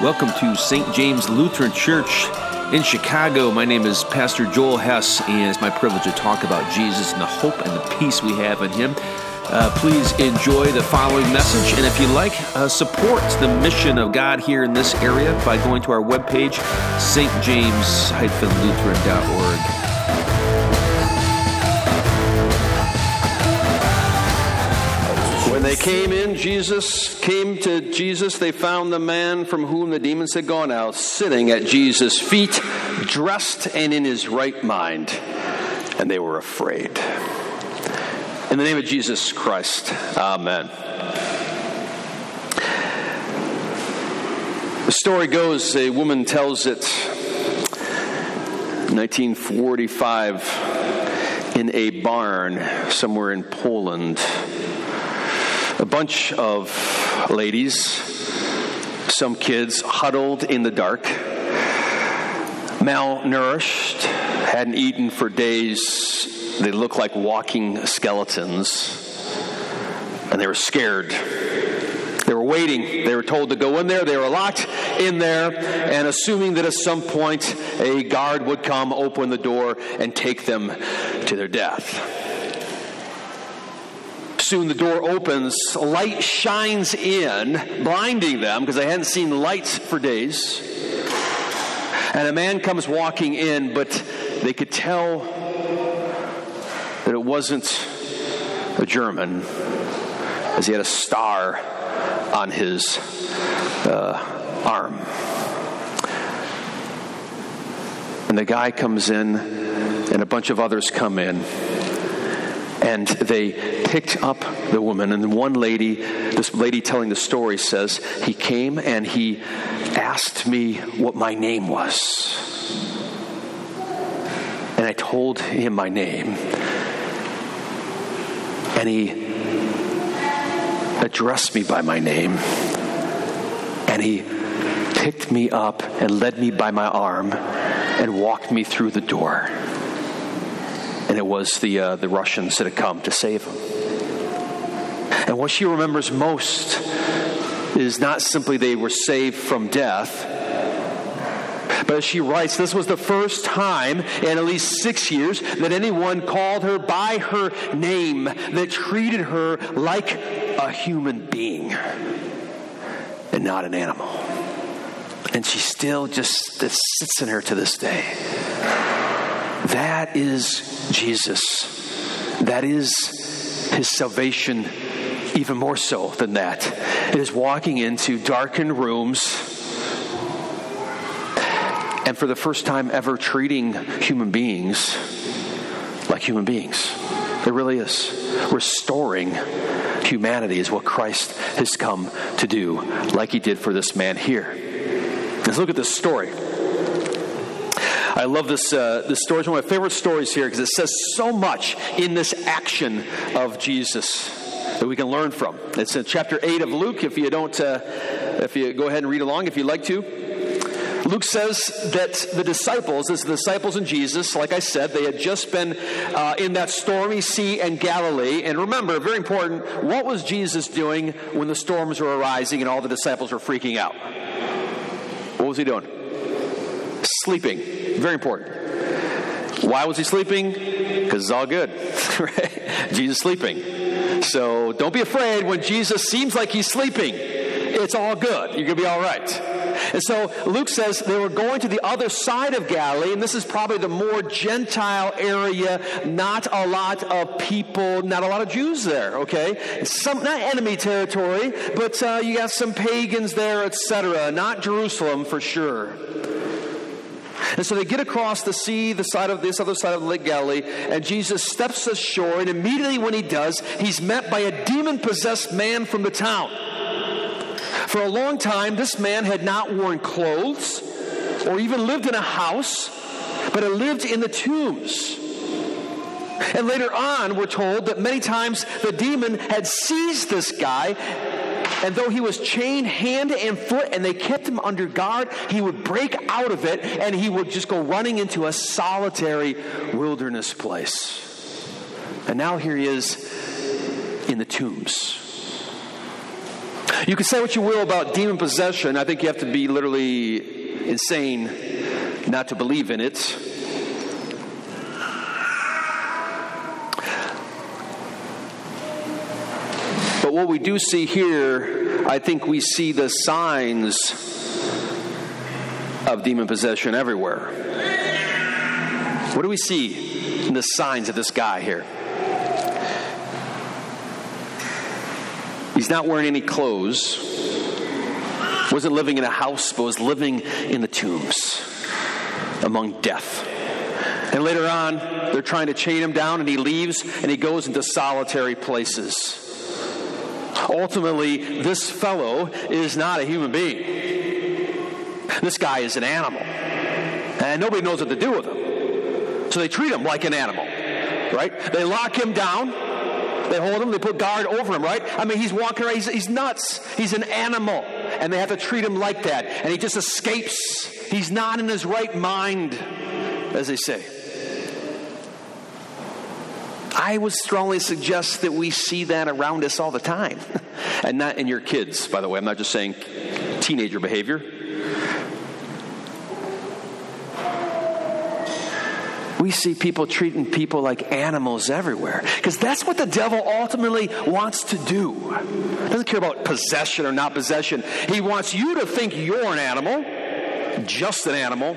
Welcome to St. James Lutheran Church in Chicago. My name is Pastor Joel Hess, and it's my privilege to talk about Jesus and the hope and the peace we have in Him. Uh, please enjoy the following message, and if you like, uh, support the mission of God here in this area by going to our webpage, stjames-lutheran.org. they came in, Jesus came to Jesus. They found the man from whom the demons had gone out sitting at Jesus' feet, dressed and in his right mind. And they were afraid. In the name of Jesus Christ, amen. The story goes a woman tells it 1945 in a barn somewhere in Poland a bunch of ladies, some kids, huddled in the dark, malnourished, hadn't eaten for days. They looked like walking skeletons, and they were scared. They were waiting. They were told to go in there. They were locked in there, and assuming that at some point a guard would come, open the door, and take them to their death soon the door opens, light shines in, blinding them because they hadn't seen lights for days. And a man comes walking in, but they could tell that it wasn't a German, as he had a star on his uh, arm. And the guy comes in, and a bunch of others come in and they picked up the woman. And one lady, this lady telling the story, says, He came and he asked me what my name was. And I told him my name. And he addressed me by my name. And he picked me up and led me by my arm and walked me through the door and it was the, uh, the Russians that had come to save him. And what she remembers most is not simply they were saved from death, but as she writes, this was the first time in at least six years that anyone called her by her name, that treated her like a human being and not an animal. And she still just sits in her to this day. That is Jesus. That is his salvation, even more so than that. It is walking into darkened rooms and for the first time ever treating human beings like human beings. It really is. Restoring humanity is what Christ has come to do, like he did for this man here. Let's look at this story. I love this, uh, this story. It's one of my favorite stories here because it says so much in this action of Jesus that we can learn from. It's in chapter 8 of Luke. If you don't, uh, if you go ahead and read along if you'd like to. Luke says that the disciples, this the disciples and Jesus, like I said, they had just been uh, in that stormy sea in Galilee. And remember, very important, what was Jesus doing when the storms were arising and all the disciples were freaking out? What was he doing? Sleeping. Very important. Why was he sleeping? Because it's all good. right? Jesus sleeping. So don't be afraid when Jesus seems like he's sleeping. It's all good. You're going to be all right. And so Luke says they were going to the other side of Galilee, and this is probably the more Gentile area, not a lot of people, not a lot of Jews there, okay? Some, not enemy territory, but uh, you got some pagans there, etc. Not Jerusalem for sure. And so they get across the sea, the side of this other side of the Lake Galilee, and Jesus steps ashore, and immediately when he does, he's met by a demon possessed man from the town. For a long time, this man had not worn clothes or even lived in a house, but had lived in the tombs. And later on, we're told that many times the demon had seized this guy and though he was chained hand and foot and they kept him under guard, he would break out of it and he would just go running into a solitary wilderness place. And now here he is in the tombs. You can say what you will about demon possession. I think you have to be literally insane not to believe in it. What we do see here, I think we see the signs of demon possession everywhere. What do we see in the signs of this guy here? He's not wearing any clothes, wasn't living in a house, but was living in the tombs among death. And later on, they're trying to chain him down, and he leaves and he goes into solitary places. Ultimately, this fellow is not a human being. This guy is an animal. And nobody knows what to do with him. So they treat him like an animal, right? They lock him down. They hold him, they put guard over him, right? I mean, he's walking around, he's, he's nuts. He's an animal. And they have to treat him like that. And he just escapes. He's not in his right mind, as they say. I would strongly suggest that we see that around us all the time. and not in your kids, by the way. I'm not just saying teenager behavior. We see people treating people like animals everywhere because that's what the devil ultimately wants to do. He doesn't care about possession or not possession. He wants you to think you're an animal, just an animal,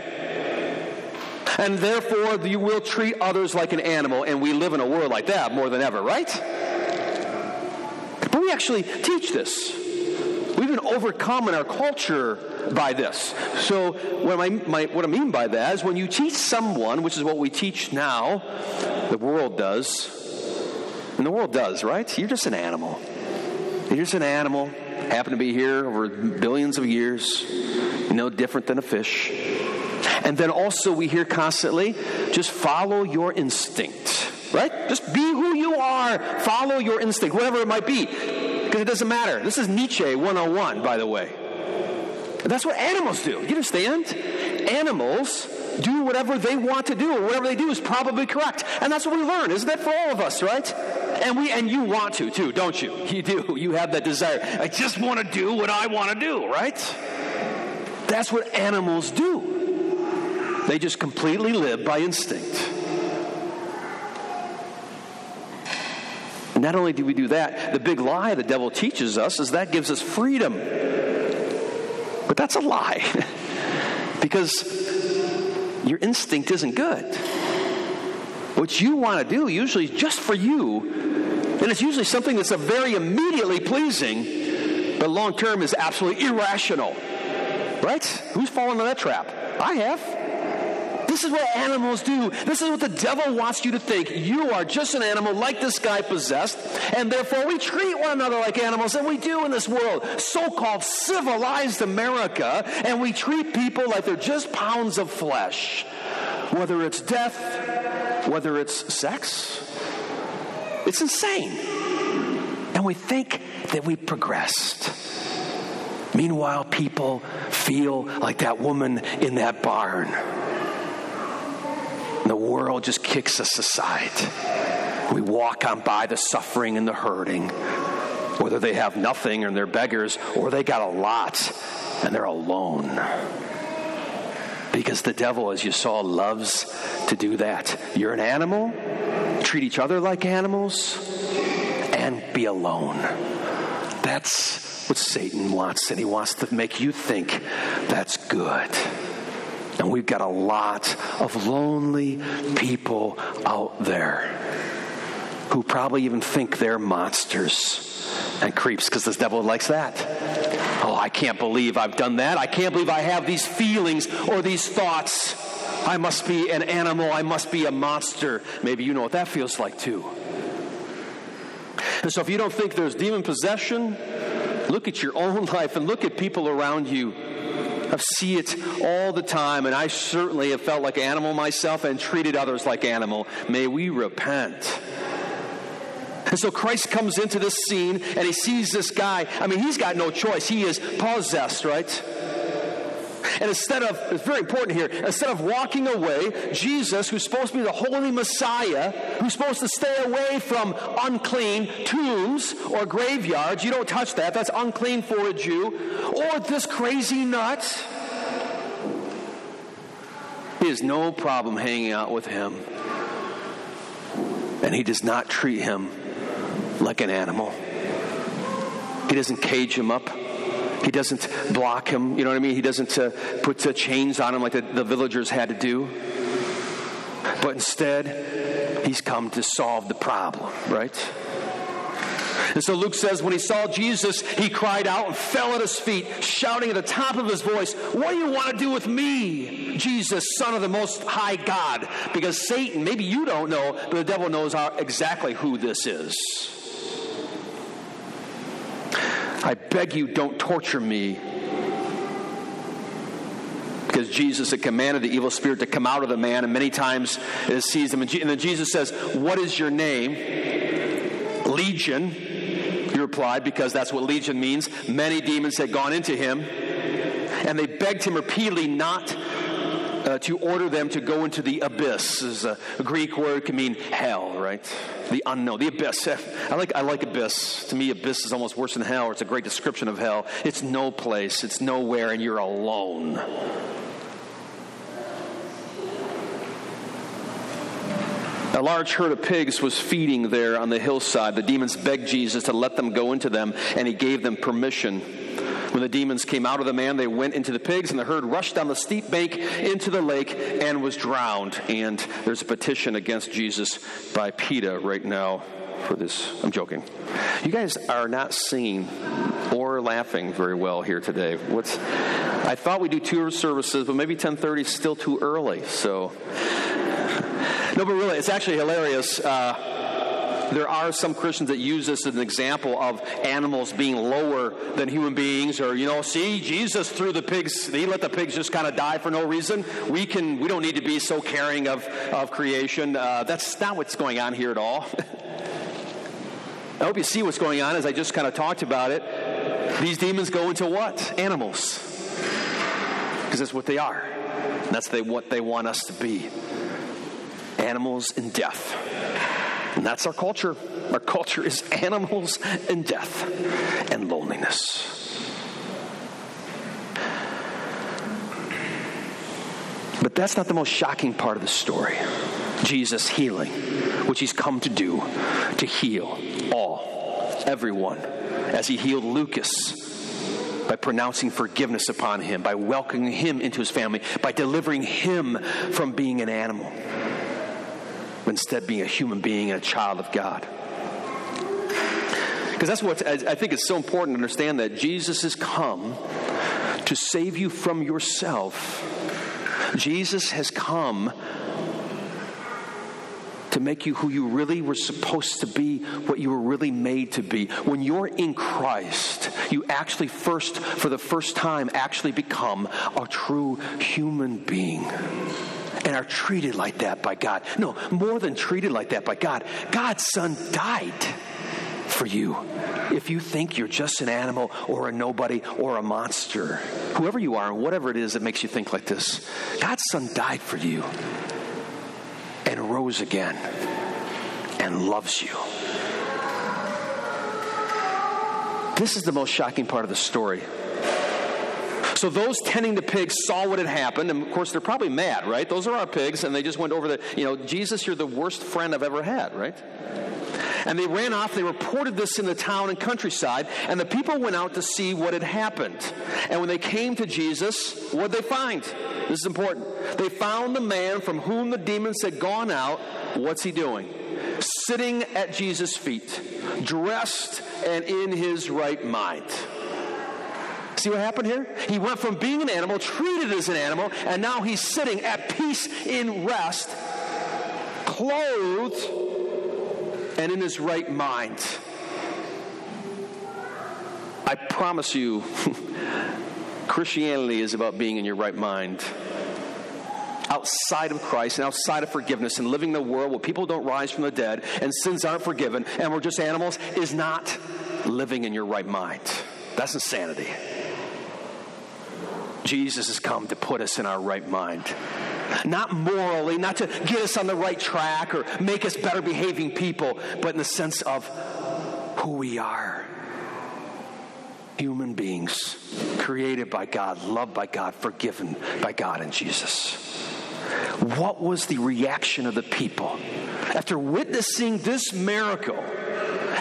and therefore you will treat others like an animal. And we live in a world like that more than ever, right? But we actually teach this. We've been overcome in our culture by this. So, what I, my, what I mean by that is when you teach someone, which is what we teach now, the world does, and the world does, right? You're just an animal. You're just an animal, happen to be here over billions of years, no different than a fish. And then also, we hear constantly just follow your instinct, right? Just be who you are, follow your instinct, whatever it might be, because it doesn't matter. This is Nietzsche 101, by the way. That's what animals do. You understand? Animals do whatever they want to do, or whatever they do is probably correct. And that's what we learn, isn't that for all of us, right? And we and you want to too, don't you? You do. You have that desire. I just want to do what I want to do, right? That's what animals do. They just completely live by instinct. Not only do we do that, the big lie the devil teaches us is that gives us freedom. But that's a lie. because your instinct isn't good. What you want to do usually is just for you, and it's usually something that's a very immediately pleasing, but long term is absolutely irrational. Right? Who's fallen into that trap? I have. This is what animals do. This is what the devil wants you to think. You are just an animal like this guy possessed, and therefore we treat one another like animals, and we do in this world, so called civilized America, and we treat people like they're just pounds of flesh. Whether it's death, whether it's sex, it's insane. And we think that we progressed. Meanwhile, people feel like that woman in that barn world just kicks us aside. We walk on by the suffering and the hurting, whether they have nothing and they're beggars, or they got a lot and they're alone. Because the devil, as you saw, loves to do that. You're an animal, treat each other like animals, and be alone. That's what Satan wants, and he wants to make you think that's good. And we've got a lot of lonely people out there who probably even think they're monsters and creeps because the devil likes that. Oh, I can't believe I've done that. I can't believe I have these feelings or these thoughts. I must be an animal. I must be a monster. Maybe you know what that feels like too. And so, if you don't think there's demon possession, look at your own life and look at people around you I see it all the time, and I certainly have felt like an animal myself and treated others like animal. May we repent. And so Christ comes into this scene and he sees this guy. I mean, he's got no choice. He is possessed, right? And instead of, it's very important here, instead of walking away, Jesus, who's supposed to be the holy Messiah, who's supposed to stay away from unclean tombs or graveyards, you don't touch that, that's unclean for a Jew, or this crazy nut, he has no problem hanging out with him. And he does not treat him like an animal. He doesn't cage him up. He doesn't block him. You know what I mean? He doesn't uh, put uh, chains on him like the, the villagers had to do. But instead, he's come to solve the problem, right? And so Luke says, when he saw Jesus, he cried out and fell at his feet, shouting at the top of his voice, What do you want to do with me, Jesus, Son of the Most High God? Because Satan, maybe you don't know, but the devil knows exactly who this is. I beg you, don't torture me. Because Jesus had commanded the evil spirit to come out of the man, and many times it has seized him. And then Jesus says, What is your name? Legion, he replied, because that's what legion means. Many demons had gone into him, and they begged him repeatedly not uh, to order them to go into the abyss. Is a, a Greek word can mean hell, right? The unknown, the abyss. I like I like abyss. To me, abyss is almost worse than hell. or It's a great description of hell. It's no place. It's nowhere, and you're alone. A large herd of pigs was feeding there on the hillside. The demons begged Jesus to let them go into them, and he gave them permission. When the demons came out of the man, they went into the pigs, and the herd rushed down the steep bank into the lake and was drowned. And there's a petition against Jesus by PETA right now for this. I'm joking. You guys are not singing or laughing very well here today. What's I thought we do two services, but maybe 10:30 is still too early. So no, but really, it's actually hilarious. Uh, there are some Christians that use this as an example of animals being lower than human beings, or you know, see, Jesus threw the pigs. He let the pigs just kind of die for no reason. We can. We don't need to be so caring of of creation. Uh, that's not what's going on here at all. I hope you see what's going on as I just kind of talked about it. These demons go into what? Animals. Because that's what they are. That's they, what they want us to be animals in death. And that's our culture. Our culture is animals and death and loneliness. But that's not the most shocking part of the story. Jesus healing, which he's come to do, to heal all, everyone, as he healed Lucas by pronouncing forgiveness upon him, by welcoming him into his family, by delivering him from being an animal instead being a human being and a child of God. Because that's what I think it's so important to understand that Jesus has come to save you from yourself. Jesus has come to make you who you really were supposed to be, what you were really made to be. When you're in Christ, you actually first, for the first time, actually become a true human being and are treated like that by God. No, more than treated like that by God. God's Son died for you. If you think you're just an animal or a nobody or a monster, whoever you are, and whatever it is that makes you think like this, God's Son died for you and rose again and loves you. This is the most shocking part of the story. So those tending the pigs saw what had happened, and of course they're probably mad, right? Those are our pigs, and they just went over the, you know, Jesus, you're the worst friend I've ever had, right? And they ran off, they reported this in the town and countryside, and the people went out to see what had happened. And when they came to Jesus, what did they find? This is important. They found the man from whom the demons had gone out. What's he doing? Sitting at Jesus' feet, dressed and in his right mind. See what happened here? He went from being an animal, treated as an animal, and now he's sitting at peace in rest, clothed, and in his right mind. I promise you, Christianity is about being in your right mind. Outside of Christ and outside of forgiveness and living in a world where people don't rise from the dead and sins aren't forgiven and we're just animals is not living in your right mind. That's insanity. Jesus has come to put us in our right mind. Not morally, not to get us on the right track or make us better behaving people, but in the sense of who we are. Human beings, created by God, loved by God, forgiven by God in Jesus. What was the reaction of the people after witnessing this miracle?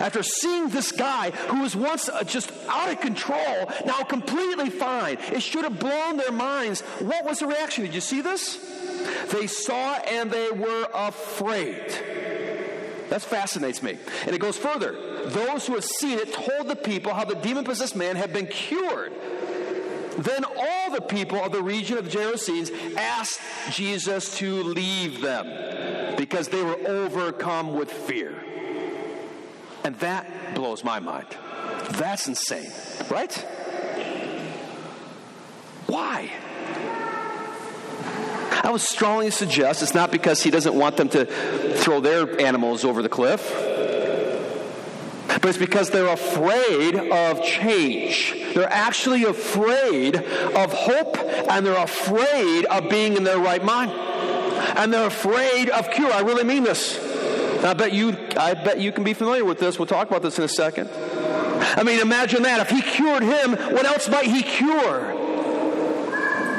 After seeing this guy who was once uh, just out of control, now completely fine. It should have blown their minds. What was the reaction? Did you see this? They saw and they were afraid. That fascinates me. And it goes further. Those who had seen it told the people how the demon possessed man had been cured. Then all the people of the region of the Gerasenes asked Jesus to leave them because they were overcome with fear. And that blows my mind. That's insane, right? Why? I would strongly suggest it's not because he doesn't want them to throw their animals over the cliff, but it's because they're afraid of change. They're actually afraid of hope, and they're afraid of being in their right mind. And they're afraid of cure. I really mean this. I bet you, I bet you can be familiar with this. We'll talk about this in a second. I mean, imagine that. If he cured him, what else might he cure?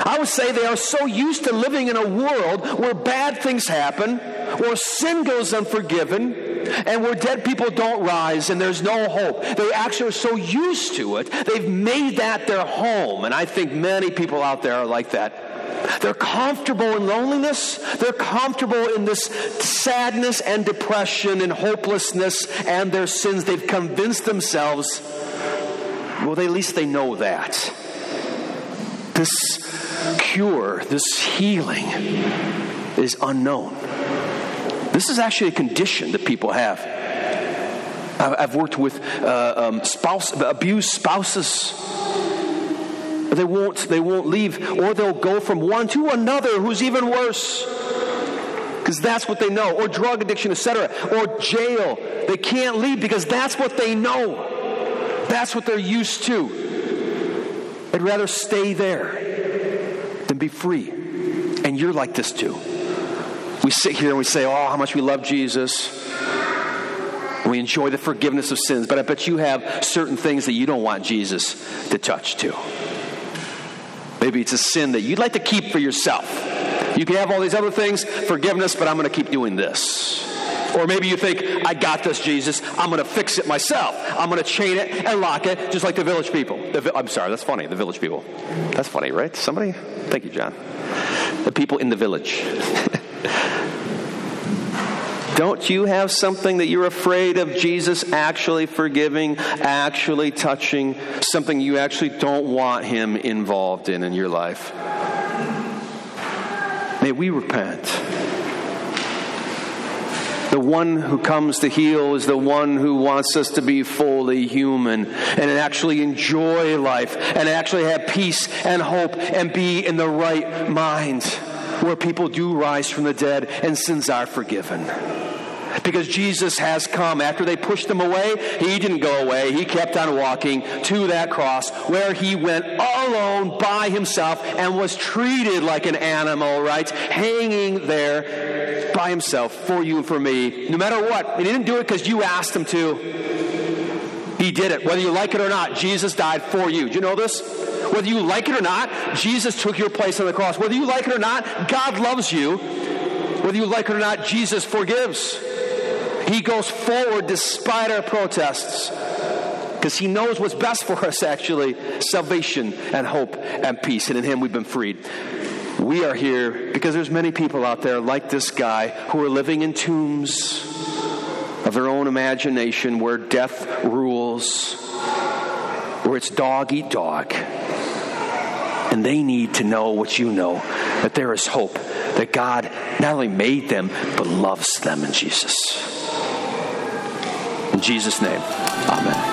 I would say they are so used to living in a world where bad things happen, where sin goes unforgiven, and where dead people don't rise and there's no hope. They actually are so used to it, they've made that their home. And I think many people out there are like that. They're comfortable in loneliness. They're comfortable in this sadness and depression and hopelessness and their sins. They've convinced themselves, well, they, at least they know that. This cure, this healing is unknown. This is actually a condition that people have. I've worked with uh, um, spouse, abused spouses they won't, they won't leave, or they'll go from one to another who's even worse. Because that's what they know, or drug addiction, etc., or jail. They can't leave because that's what they know. That's what they're used to. They'd rather stay there than be free. And you're like this too. We sit here and we say, Oh, how much we love Jesus. We enjoy the forgiveness of sins, but I bet you have certain things that you don't want Jesus to touch too. Maybe it's a sin that you'd like to keep for yourself. You can have all these other things, forgiveness, but I'm going to keep doing this. Or maybe you think, I got this, Jesus. I'm going to fix it myself. I'm going to chain it and lock it, just like the village people. The, I'm sorry, that's funny, the village people. That's funny, right? Somebody? Thank you, John. The people in the village. Don't you have something that you're afraid of Jesus actually forgiving, actually touching, something you actually don't want Him involved in in your life? May we repent. The one who comes to heal is the one who wants us to be fully human and actually enjoy life and actually have peace and hope and be in the right mind where people do rise from the dead and sins are forgiven. Because Jesus has come. After they pushed him away, he didn't go away. He kept on walking to that cross where he went alone by himself and was treated like an animal, right? Hanging there by himself for you and for me. No matter what. he didn't do it because you asked him to. He did it. Whether you like it or not, Jesus died for you. Do you know this? Whether you like it or not, Jesus took your place on the cross. Whether you like it or not, God loves you. Whether you like it or not, Jesus forgives. He goes forward despite our protests because he knows what's best for us actually salvation and hope and peace and in him we've been freed we are here because there's many people out there like this guy who are living in tombs of their own imagination where death rules where it's dog eat dog and they need to know what you know that there is hope that god not only made them but loves them in jesus in Jesus' name, amen.